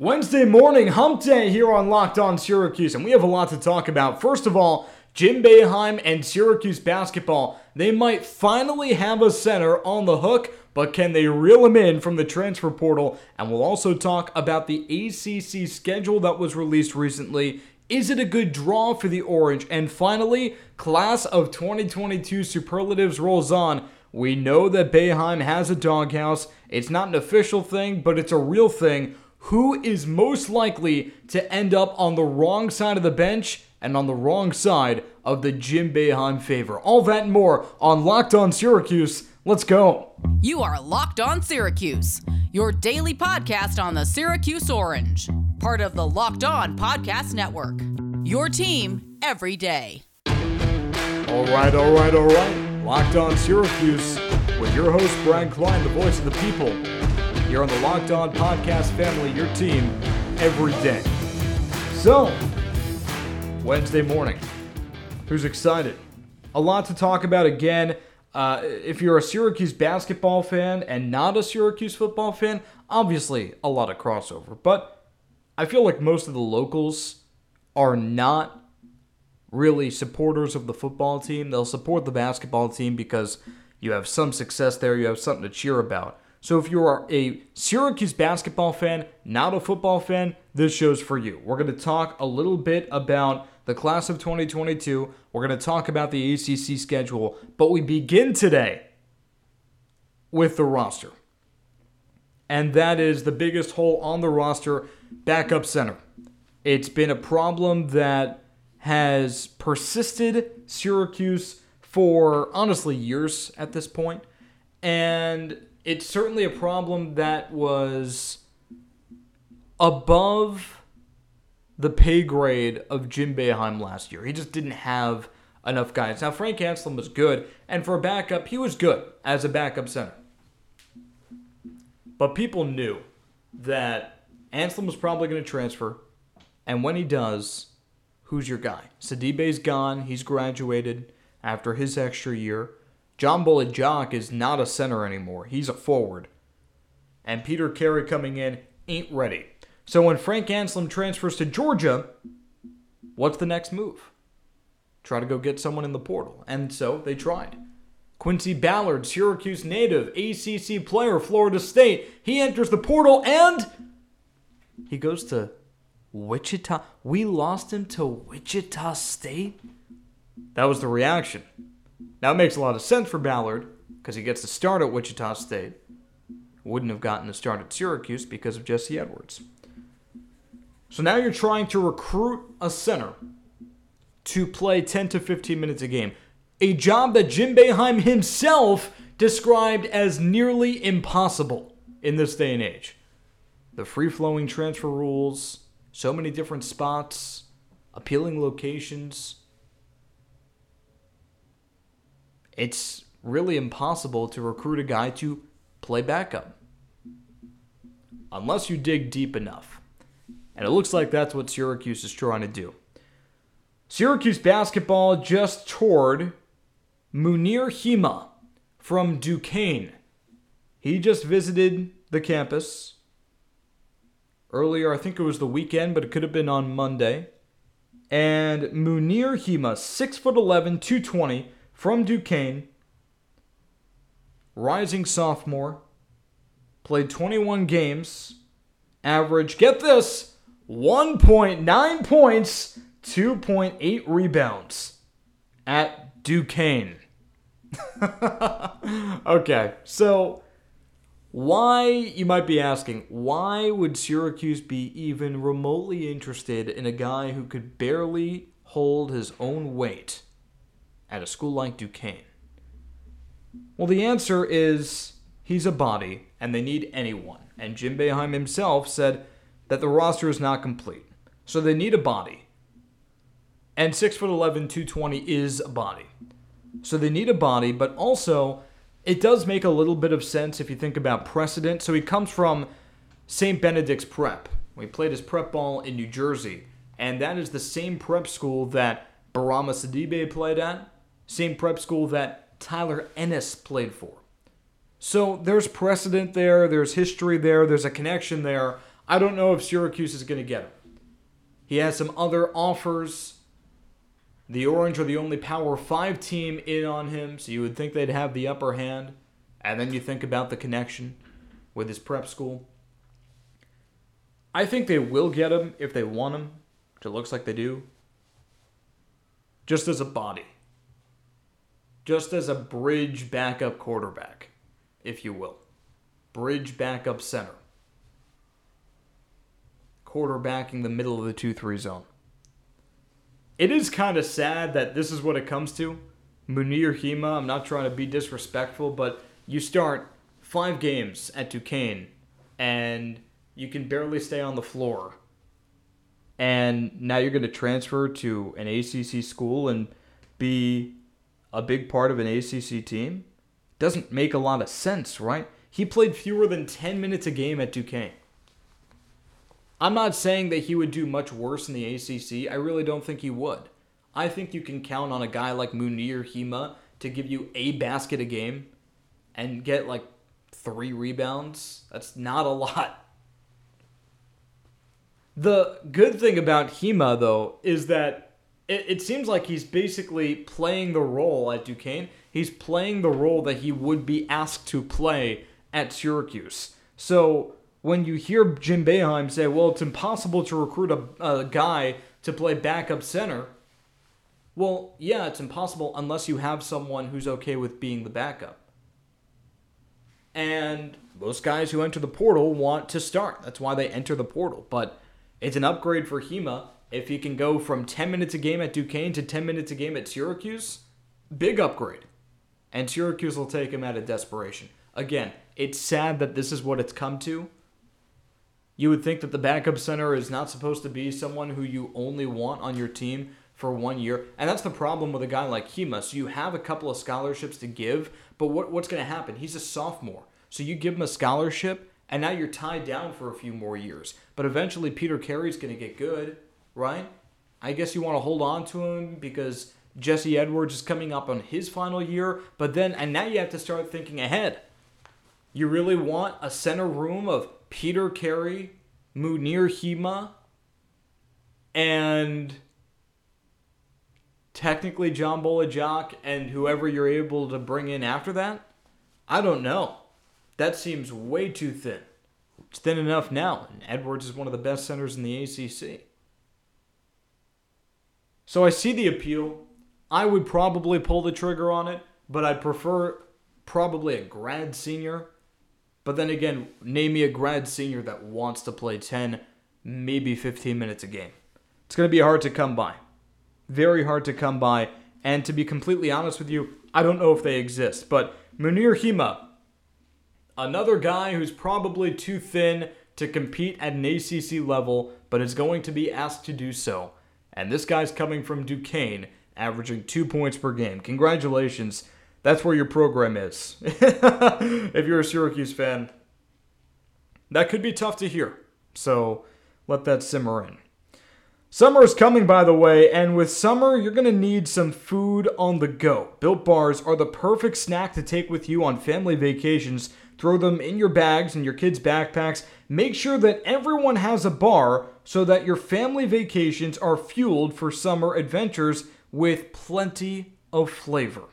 Wednesday morning, hump day here on Locked On Syracuse, and we have a lot to talk about. First of all, Jim Boeheim and Syracuse basketball. They might finally have a center on the hook, but can they reel him in from the transfer portal? And we'll also talk about the ACC schedule that was released recently. Is it a good draw for the Orange? And finally, class of 2022 superlatives rolls on. We know that Boeheim has a doghouse. It's not an official thing, but it's a real thing who is most likely to end up on the wrong side of the bench and on the wrong side of the Jim Boeheim favor. All that and more on Locked On Syracuse. Let's go. You are Locked On Syracuse, your daily podcast on the Syracuse Orange, part of the Locked On Podcast Network. Your team every day. All right, all right, all right. Locked On Syracuse with your host, Brad Klein, the voice of the people you're on the Locked On Podcast family, your team every day. So, Wednesday morning. Who's excited? A lot to talk about again. Uh, if you're a Syracuse basketball fan and not a Syracuse football fan, obviously a lot of crossover. But I feel like most of the locals are not really supporters of the football team. They'll support the basketball team because you have some success there, you have something to cheer about. So if you are a Syracuse basketball fan, not a football fan, this show's for you. We're going to talk a little bit about the class of 2022. We're going to talk about the ACC schedule, but we begin today with the roster. And that is the biggest hole on the roster, backup center. It's been a problem that has persisted Syracuse for honestly years at this point. And it's certainly a problem that was above the pay grade of Jim Boeheim last year. He just didn't have enough guys. Now, Frank Anselem was good, and for a backup, he was good as a backup center. But people knew that Anselem was probably going to transfer, and when he does, who's your guy? Sidibe's gone. He's graduated after his extra year. John Bol Ajak is not a center anymore. He's a forward. And Peter Carey coming in ain't ready. So when Frank Anselem transfers to Georgia, what's the next move? Try to go get someone in the portal. And so they tried. Quincy Ballard, Syracuse native, ACC player, Florida State. He enters the portal and he goes to Wichita. We lost him to Wichita State? That was the reaction. Now it makes a lot of sense for Ballard because he gets to start at Wichita State. Wouldn't have gotten to start at Syracuse because of Jesse Edwards. So now you're trying to recruit a center to play 10 to 15 minutes a game. A job that Jim Boeheim himself described as nearly impossible in this day and age. The free flowing transfer rules, so many different spots, appealing locations. It's really impossible to recruit a guy to play backup unless you dig deep enough. And it looks like that's what Syracuse is trying to do. Syracuse basketball just toured Mounir Hima from Duquesne. He just visited the campus earlier. I think it was the weekend, but it could have been on Monday. And Mounir Hima, 6'11, 220, from Duquesne, rising sophomore, played 21 games, average, get this, 1.9 points, 2.8 rebounds at Duquesne. okay, so why, you might be asking, why would Syracuse be even remotely interested in a guy who could barely hold his own weight? At a school like Duquesne? Well, the answer is he's a body and they need anyone. And Jim Boeheim himself said that the roster is not complete. So they need a body. And 6'11, 220 is a body. So they need a body, but also it does make a little bit of sense if you think about precedent. So he comes from St. Benedict's Prep. We played his prep ball in New Jersey. And that is the same prep school that Bourama Sidibe played at, same prep school that Tyler Ennis played for. So there's precedent there, there's history there, there's a connection there. I don't know if Syracuse is going to get him. He has some other offers. The Orange are the only Power 5 team in on him, so you would think they'd have the upper hand. And then you think about the connection with his prep school. I think they will get him if they want him, which it looks like they do. Just as a body. Just as a bridge backup quarterback, if you will. Bridge backup center. Quarterbacking the middle of the 2 3 zone. It is kind of sad that this is what it comes to. Mounir Hima, I'm not trying to be disrespectful, but you start five games at Duquesne and you can barely stay on the floor. And now you're going to transfer to an ACC school and be a big part of an ACC team? Doesn't make a lot of sense, right? He played fewer than 10 minutes a game at Duquesne. I'm not saying that he would do much worse in the ACC. I really don't think he would. I think you can count on a guy like Mounir Hima to give you a basket a game and get like three rebounds. That's not a lot. The good thing about Hima, though, is that it, it seems like he's basically playing the role at Duquesne. He's playing the role that he would be asked to play at Syracuse. So when you hear Jim Boeheim say, well, it's impossible to recruit a, a guy to play backup center, well, yeah, it's impossible unless you have someone who's okay with being the backup. And most guys who enter the portal want to start. That's why they enter the portal. But it's an upgrade for Hima if he can go from 10 minutes a game at Duquesne to 10 minutes a game at Syracuse. Big upgrade. And Syracuse will take him out of desperation. Again, it's sad that this is what it's come to. You would think that the backup center is not supposed to be someone who you only want on your team for one year. And that's the problem with a guy like Hima. So you have a couple of scholarships to give, but what, what's going to happen? He's a sophomore. So you give him a scholarship, and now you're tied down for a few more years. But eventually, Peter Carey's going to get good, right? I guess you want to hold on to him because Jesse Edwards is coming up on his final year. But then, and now you have to start thinking ahead. You really want a center room of Peter Carey, Mounir Hima, and technically John Bol-Ajak and whoever you're able to bring in after that? I don't know. That seems way too thin. It's thin enough now, and Edwards is one of the best centers in the ACC. So I see the appeal. I would probably pull the trigger on it, but I'd prefer probably a grad senior. But then again, name me a grad senior that wants to play 10, maybe 15 minutes a game. It's going to be hard to come by very hard to come by. And to be completely honest with you, I don't know if they exist. But Mounir Hima, another guy who's probably too thin to compete at an ACC level, but is going to be asked to do so. And this guy's coming from Duquesne, averaging two points per game. Congratulations. That's where your program is. if you're a Syracuse fan, that could be tough to hear. So let that simmer in. Summer is coming, by the way, and with summer, you're going to need some food on the go. Built bars are the perfect snack to take with you on family vacations. Throw them in your bags and your kids' backpacks. Make sure that everyone has a bar so that your family vacations are fueled for summer adventures with plenty of flavor.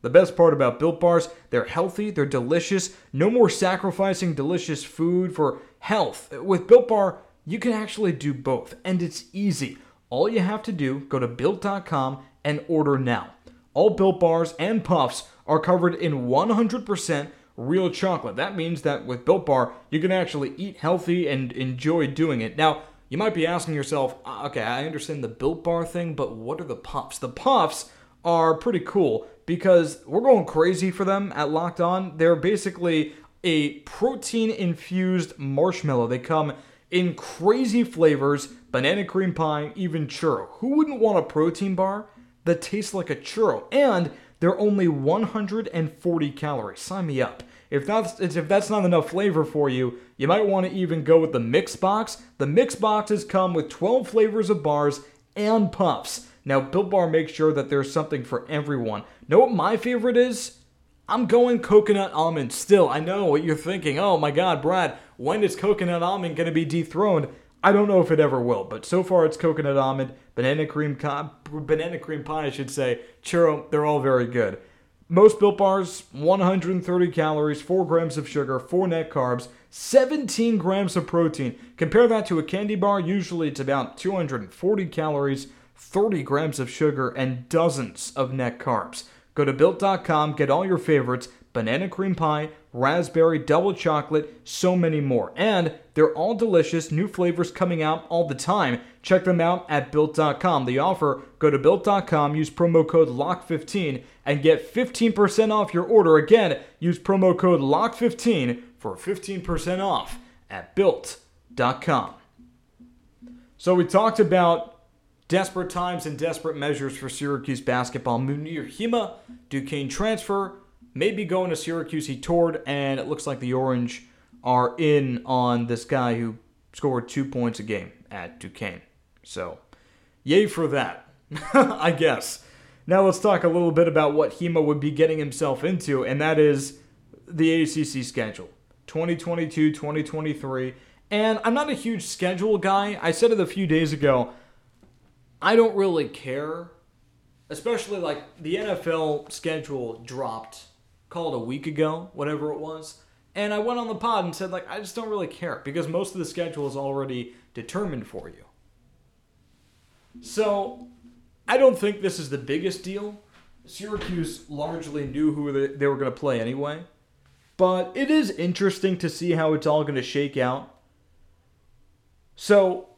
The best part about Built Bars, they're healthy, they're delicious. No more sacrificing delicious food for health. With Built Bar, you can actually do both, and it's easy. All you have to do, go to built.com and order now. All built bars and puffs are covered in 100% real chocolate. That means that with Built Bar, you can actually eat healthy and enjoy doing it. Now, you might be asking yourself, ah, okay, I understand the Built Bar thing, but what are the puffs? The puffs are pretty cool because we're going crazy for them at Locked On. They're basically a protein infused marshmallow. They come in crazy flavors banana cream pie, even churro. Who wouldn't want a protein bar that tastes like a churro? And they're only 140 calories. Sign me up. If that's if that's not enough flavor for you, you might want to even go with the mix box. The mix boxes come with 12 flavors of bars and puffs. Now, Built Bar makes sure that there's something for everyone. Know what my favorite is? I'm going coconut almond still. I know what you're thinking. Oh my god, Brad, when is coconut almond going to be dethroned? I don't know if it ever will, but so far it's coconut almond, banana cream co- banana cream pie, I should say, churro, they're all very good. Most built bars, 130 calories, 4 grams of sugar, 4 net carbs, 17 grams of protein. Compare that to a candy bar, usually it's about 240 calories, 30 grams of sugar, and dozens of net carbs. Go to built.com, get all your favorites banana cream pie, raspberry, double chocolate, so many more. And they're all delicious, new flavors coming out all the time. Check them out at built.com. The offer go to built.com, use promo code LOCK15 and get 15% off your order. Again, use promo code LOCK15 for 15% off at built.com. So we talked about desperate times and desperate measures for Syracuse basketball. Mounir Hima, Duquesne transfer, maybe going to Syracuse. He toured, and it looks like the Orange are in on this guy who scored two points a game at Duquesne. So, yay for that, I guess. Now let's talk a little bit about what Hima would be getting himself into, and that is the ACC schedule 2022 2023. And I'm not a huge schedule guy. I said it a few days ago. I don't really care, especially like the NFL schedule dropped call it a week ago, whatever it was. And I went on the pod and said, like, I just don't really care because most of the schedule is already determined for you. So I don't think this is the biggest deal. Syracuse largely knew who they were going to play anyway. But it is interesting to see how it's all going to shake out. So,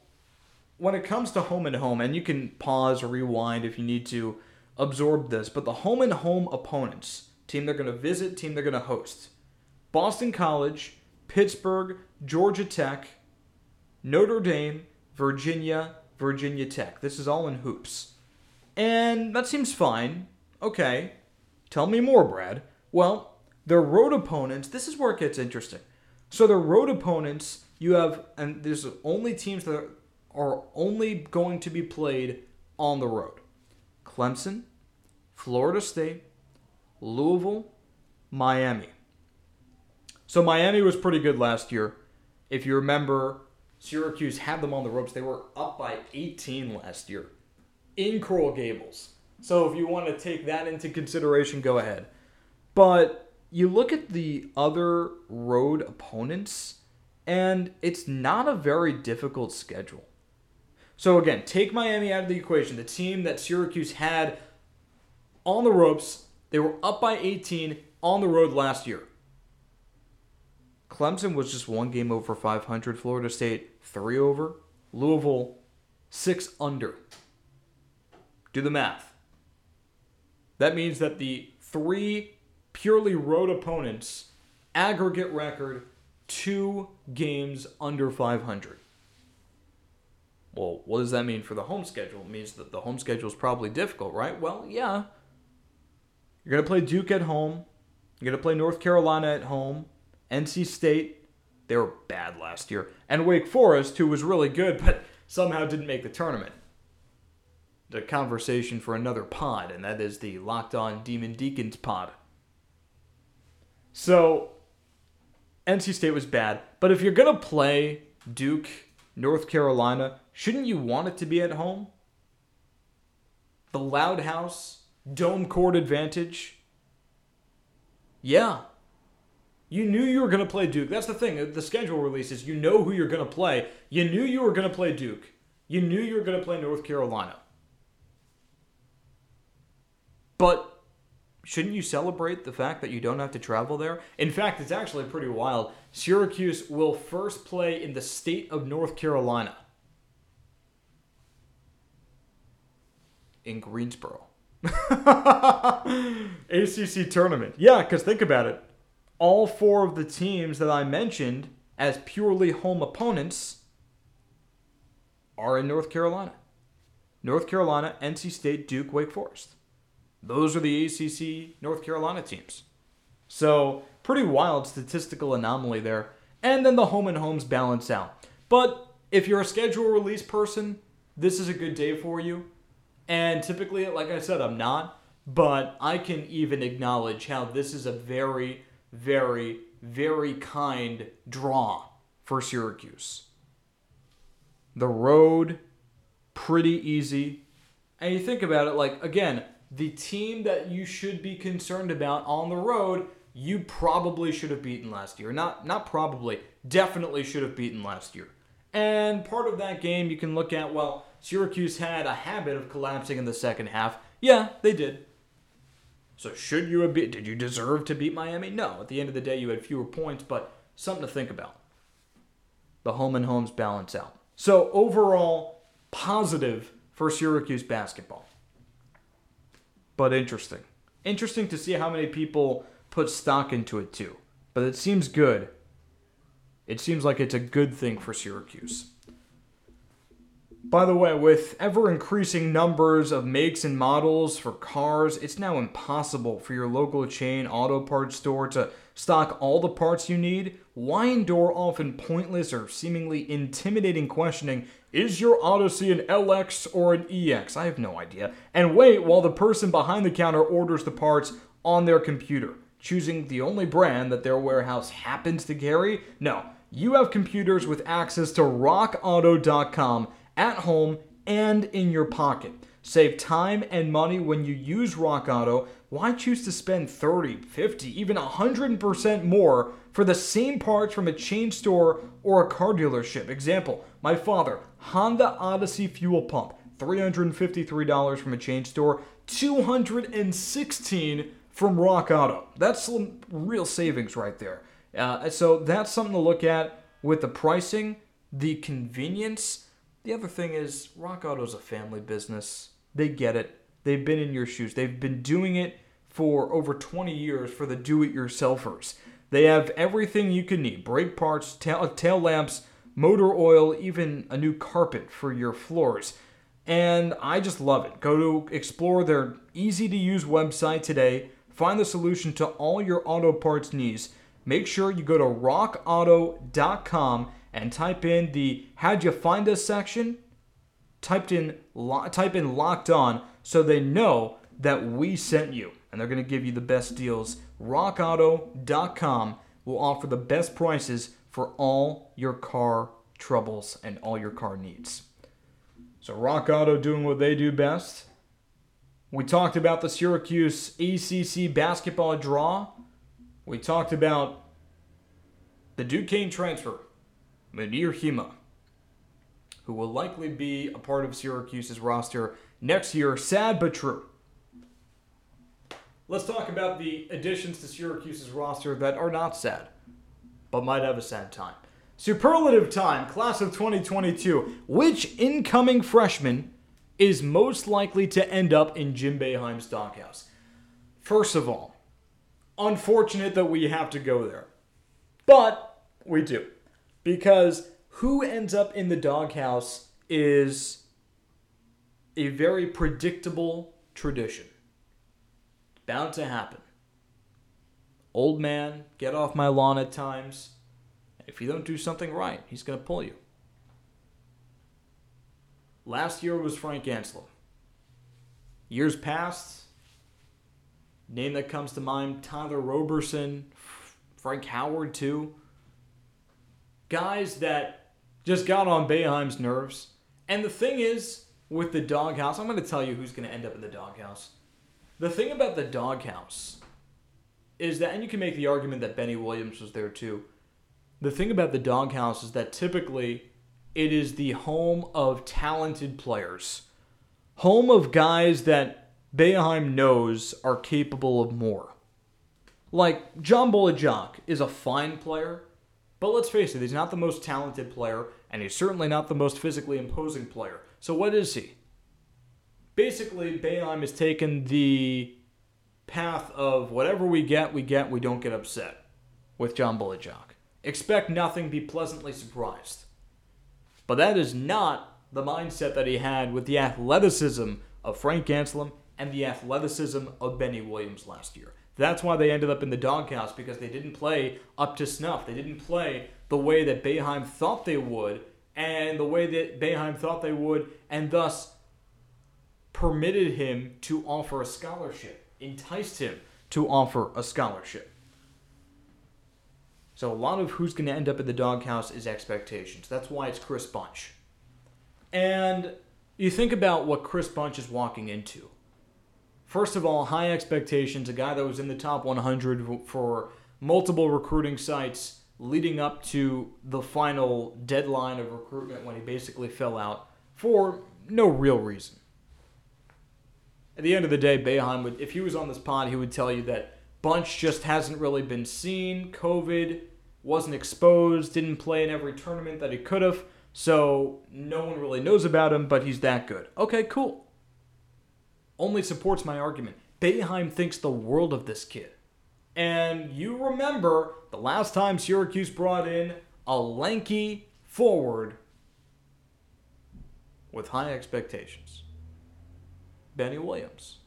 when it comes to home and home, and you can pause or rewind if you need to absorb this, but the home and home opponents team they're going to visit, team they're going to host. Boston College, Pittsburgh, Georgia Tech, Notre Dame, Virginia, Virginia Tech. This is all in hoops. And that seems fine. Okay. Tell me more, Brad. Well, their road opponents, this is where it gets interesting. So their road opponents, you have, and there's only teams that are only going to be played on the road Clemson, Florida State, Louisville, Miami. So Miami was pretty good last year. If you remember, Syracuse had them on the ropes. They were up by 18 last year in Coral Gables. So if you want to take that into consideration, go ahead. But you look at the other road opponents, and it's not a very difficult schedule. So again, take Miami out of the equation. The team that Syracuse had on the ropes they were up by 18 on the road last year. Clemson was just one game over 500. Florida State, three over. Louisville, six under. Do the math. That means that the three purely road opponents aggregate record two games under 500. Well, what does that mean for the home schedule? It means that the home schedule is probably difficult, right? Well, yeah, you're going to play Duke at home. You're going to play North Carolina at home. NC State, they were bad last year. And Wake Forest, who was really good, but somehow didn't make the tournament. The conversation for another pod, and that is the Locked On Demon Deacons pod. So, NC State was bad. But if you're going to play Duke, North Carolina, shouldn't you want it to be at home? The Loud House dome court advantage. Yeah. You knew you were going to play Duke. That's the thing. Uh, the schedule releases. You know who you're going to play. You knew you were going to play Duke. You knew you were going to play North Carolina. But shouldn't you celebrate the fact that you don't have to travel there? In fact, it's actually pretty wild. Syracuse will first play in the state of North Carolina in Greensboro. ACC tournament. Yeah, because think about it. All four of the teams that I mentioned as purely home opponents are in North Carolina. North Carolina, NC State, Duke, Wake Forest. Those are the ACC North Carolina teams. So, pretty wild statistical anomaly there. And then the home and homes balance out. But if you're a schedule release person, this is a good day for you. And typically, like I said, I'm not. but I can even acknowledge how this is a very, very, very kind draw for Syracuse. The road, pretty easy. And you think about it like, again, the team that you should be concerned about on the road, you probably should have beaten last year. Not not probably, definitely should have beaten last year. And part of that game you can look at, well, Syracuse had a habit of collapsing in the second half. Yeah, they did. So should you have beat, did you deserve to beat Miami? No. At the end of the day, you had fewer points, but something to think about. The home and homes balance out. So overall, positive for Syracuse basketball. But interesting. Interesting to see how many people put stock into it too. But it seems good. It seems like it's a good thing for Syracuse. By the way, with ever increasing numbers of makes and models for cars, it's now impossible for your local chain auto parts store to stock all the parts you need. Why endure often pointless or seemingly intimidating questioning is your Odyssey an LX or an EX? I have no idea. And wait while the person behind the counter orders the parts on their computer, choosing the only brand that their warehouse happens to carry? No, you have computers with access to rockauto.com at home and in your pocket. Save time and money when you use Rock Auto. Why choose to spend 30, 50, even 100% more for the same parts from a chain store or a car dealership? Example, my father, Honda Odyssey fuel pump, $353 from a chain store, 216 from Rock Auto. That's some real savings right there. Uh, so that's something to look at with the pricing, the convenience, the other thing is, Rock Auto's a family business. They get it. They've been in your shoes. They've been doing it for over 20 years for the do it yourselfers. They have everything you can need brake parts, tail, tail lamps, motor oil, even a new carpet for your floors. And I just love it. Go to explore their easy to use website today. Find the solution to all your auto parts needs. Make sure you go to rockauto.com and type in the how'd you find us section? Typed in type in locked on so they know that we sent you. And they're going to give you the best deals. rockauto.com will offer the best prices for all your car troubles and all your car needs. So rock auto doing what they do best. We talked about the syracuse acc basketball draw. We talked about the duquesne transfer Mounir Hima, who will likely be a part of Syracuse's roster next year. Sad but true. Let's talk about the additions to Syracuse's roster that are not sad, but might have a sad time. Superlative time, class of 2022. Which incoming freshman is most likely to end up in Jim Boeheim's doghouse? First of all, unfortunate that we have to go there, but we do because who ends up in the doghouse is a very predictable tradition. Bound to happen. Old man, get off my lawn at times. If you don't do something right, he's going to pull you. Last year was Frank Anselem. Years past, name that comes to mind Tyler Roberson, Frank Howard, too guys that just got on Boeheim's nerves. And the thing is, with the doghouse, I'm going to tell you who's going to end up in the doghouse. The thing about the doghouse is that, and you can make the argument that Benny Williams was there too. The thing about the doghouse is that typically it is the home of talented players, home of guys that Boeheim knows are capable of more. Like John Bol Ajak is a fine player, but let's face it, he's not the most talented player, and he's certainly not the most physically imposing player. So what is he? Basically, Boeheim has taken the path of whatever we get, we get, we don't get upset with John Bol Ajak. Expect nothing, be pleasantly surprised. But that is not the mindset that he had with the athleticism of Frank Anselem and the athleticism of Benny Williams last year. That's why they ended up in the doghouse because they didn't play up to snuff. They didn't play the way that Boeheim thought they would and the way that Boeheim thought they would, and thus permitted him to offer a scholarship, enticed him to offer a scholarship. So a lot of who's going to end up in the doghouse is expectations. That's why it's Chris Bunch. And you think about what Chris Bunch is walking into. First of all, high expectations, a guy that was in the top 100 for multiple recruiting sites leading up to the final deadline of recruitment when he basically fell out for no real reason. At the end of the day, Boeheim would, if he was on this pod, he would tell you that Bunch just hasn't really been seen. COVID wasn't exposed, didn't play in every tournament that he could have, so no one really knows about him, but he's that good. Okay, cool. Only supports my argument. Boeheim thinks the world of this kid. And you remember the last time Syracuse brought in a lanky forward with high expectations. Benny Williams.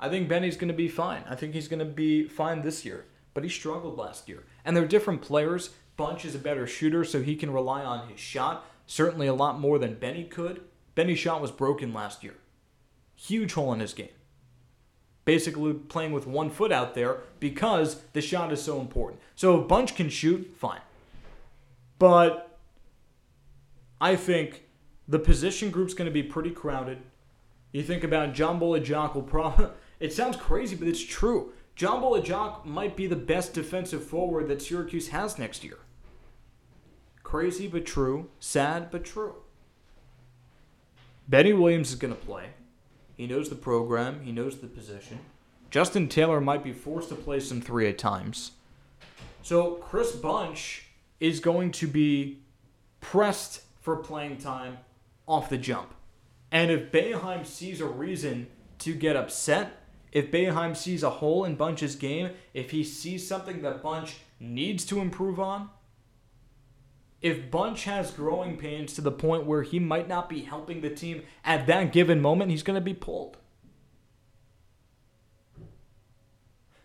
I think Benny's going to be fine. I think he's going to be fine this year, but he struggled last year. And they're different players. Bunch is a better shooter, so he can rely on his shot, certainly a lot more than Benny could. Benny's shot was broken last year. Huge hole in his game. Basically playing with one foot out there because the shot is so important. So if Bunch can shoot, fine. But I think the position group's going to be pretty crowded. You think about John Bol Ajak will probably. It sounds crazy, but it's true. John Bol Ajak might be the best defensive forward that Syracuse has next year. Crazy but true. Sad but true. Benny Williams is going to play. He knows the program, he knows the position. Justin Taylor might be forced to play some three at times. So Chris Bunch is going to be pressed for playing time off the jump. And if Boeheim sees a reason to get upset, if Boeheim sees a hole in Bunch's game, if he sees something that Bunch needs to improve on, if Bunch has growing pains to the point where he might not be helping the team at that given moment, he's going to be pulled.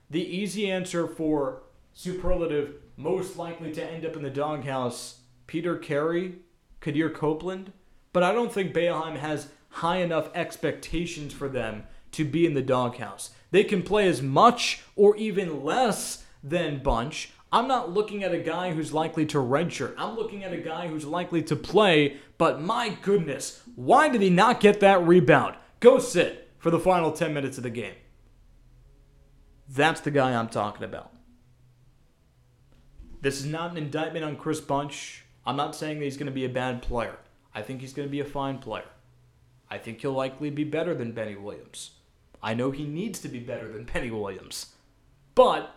The easy answer for superlative, most likely to end up in the doghouse, Peter Carey, Quadir Copeland. But I don't think Boeheim has high enough expectations for them to be in the doghouse. They can play as much or even less than Bunch. I'm not looking at a guy who's likely to redshirt. I'm looking at a guy who's likely to play, but my goodness, why did he not get that rebound? Go sit for the final 10 minutes of the game. That's the guy I'm talking about. This is not an indictment on Chris Bunch. I'm not saying that he's going to be a bad player. I think he's going to be a fine player. I think he'll likely be better than Benny Williams. I know he needs to be better than Benny Williams. But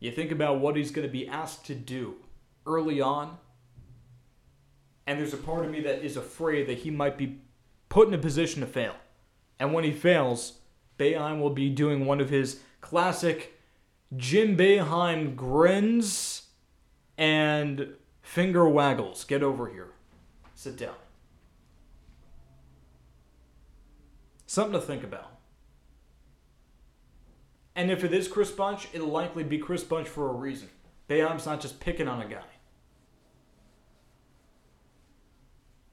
you think about what he's going to be asked to do early on, and there's a part of me that is afraid that he might be put in a position to fail. And when he fails, Boeheim will be doing one of his classic Jim Boeheim grins and finger waggles. Get over here. Sit down. Something to think about. And if it is Chris Bunch, it'll likely be Chris Bunch for a reason. Boeheim's not just picking on a guy.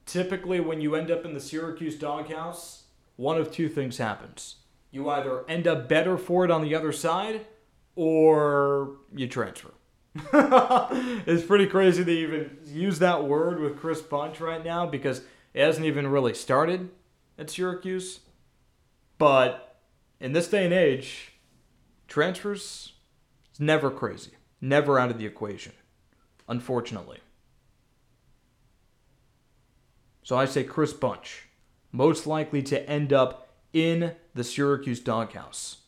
Typically, when you end up in the Syracuse doghouse, one of two things happens. You either end up better for it on the other side, or you transfer. it's pretty crazy to even use that word with Chris Bunch right now because it hasn't even really started at Syracuse. But in this day and age, transfers is never crazy, never out of the equation, unfortunately. So I say Chris Bunch, most likely to end up in the Syracuse doghouse.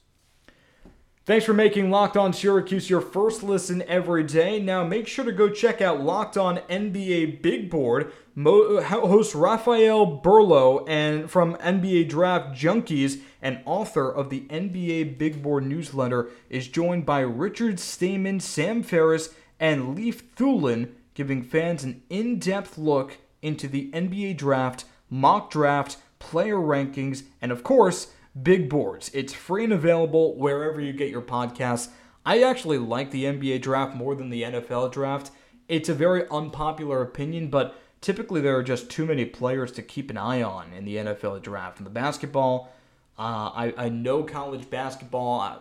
Thanks for making Locked On Syracuse your first listen every day. Now make sure to go check out Locked On NBA Big Board. Mo- uh, host Rafael Barlowe and from NBA Draft Junkies and author of the NBA Big Board newsletter is joined by Richard Stayman, Sam Ferris, and Leif Thulin, giving fans an in-depth look into the NBA draft, mock draft, player rankings, and of course, big boards. It's free and available wherever you get your podcasts. I actually like the NBA draft more than the NFL draft. It's a very unpopular opinion, but typically there are just too many players to keep an eye on in the NFL draft. In the basketball, uh, I, I know college basketball uh,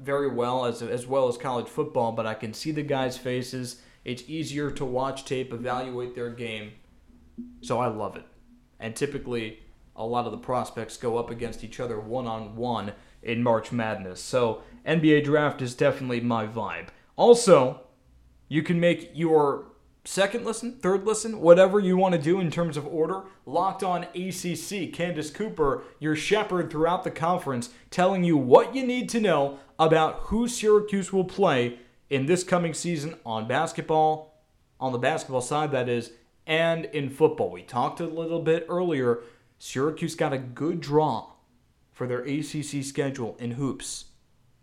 very well as, as well as college football, but I can see the guys' faces. It's easier to watch tape, evaluate their game. So I love it. And typically, a lot of the prospects go up against each other one on one in March Madness. So NBA draft is definitely my vibe. Also, you can make your second listen, third listen, whatever you want to do in terms of order. Locked on ACC, Candace Cooper, your shepherd throughout the conference, telling you what you need to know about who Syracuse will play in this coming season on basketball, on the basketball side, that is, and in football. We talked a little bit earlier. Syracuse got a good draw for their ACC schedule in hoops.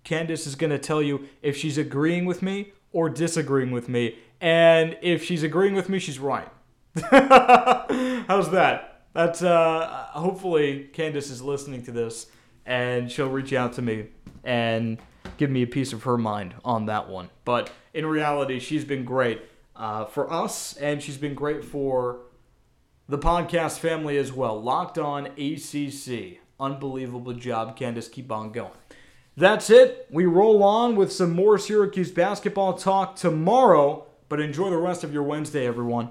Candace is going to tell you if she's agreeing with me or disagreeing with me. And if she's agreeing with me, she's right. How's that? That's uh hopefully Candace is listening to this and she'll reach out to me and give me a piece of her mind on that one. But in reality, she's been great uh, for us and she's been great for the podcast family as well. Locked on ACC. Unbelievable job, Candace. Keep on going. That's it. We roll on with some more Syracuse basketball talk tomorrow, but enjoy the rest of your Wednesday, everyone.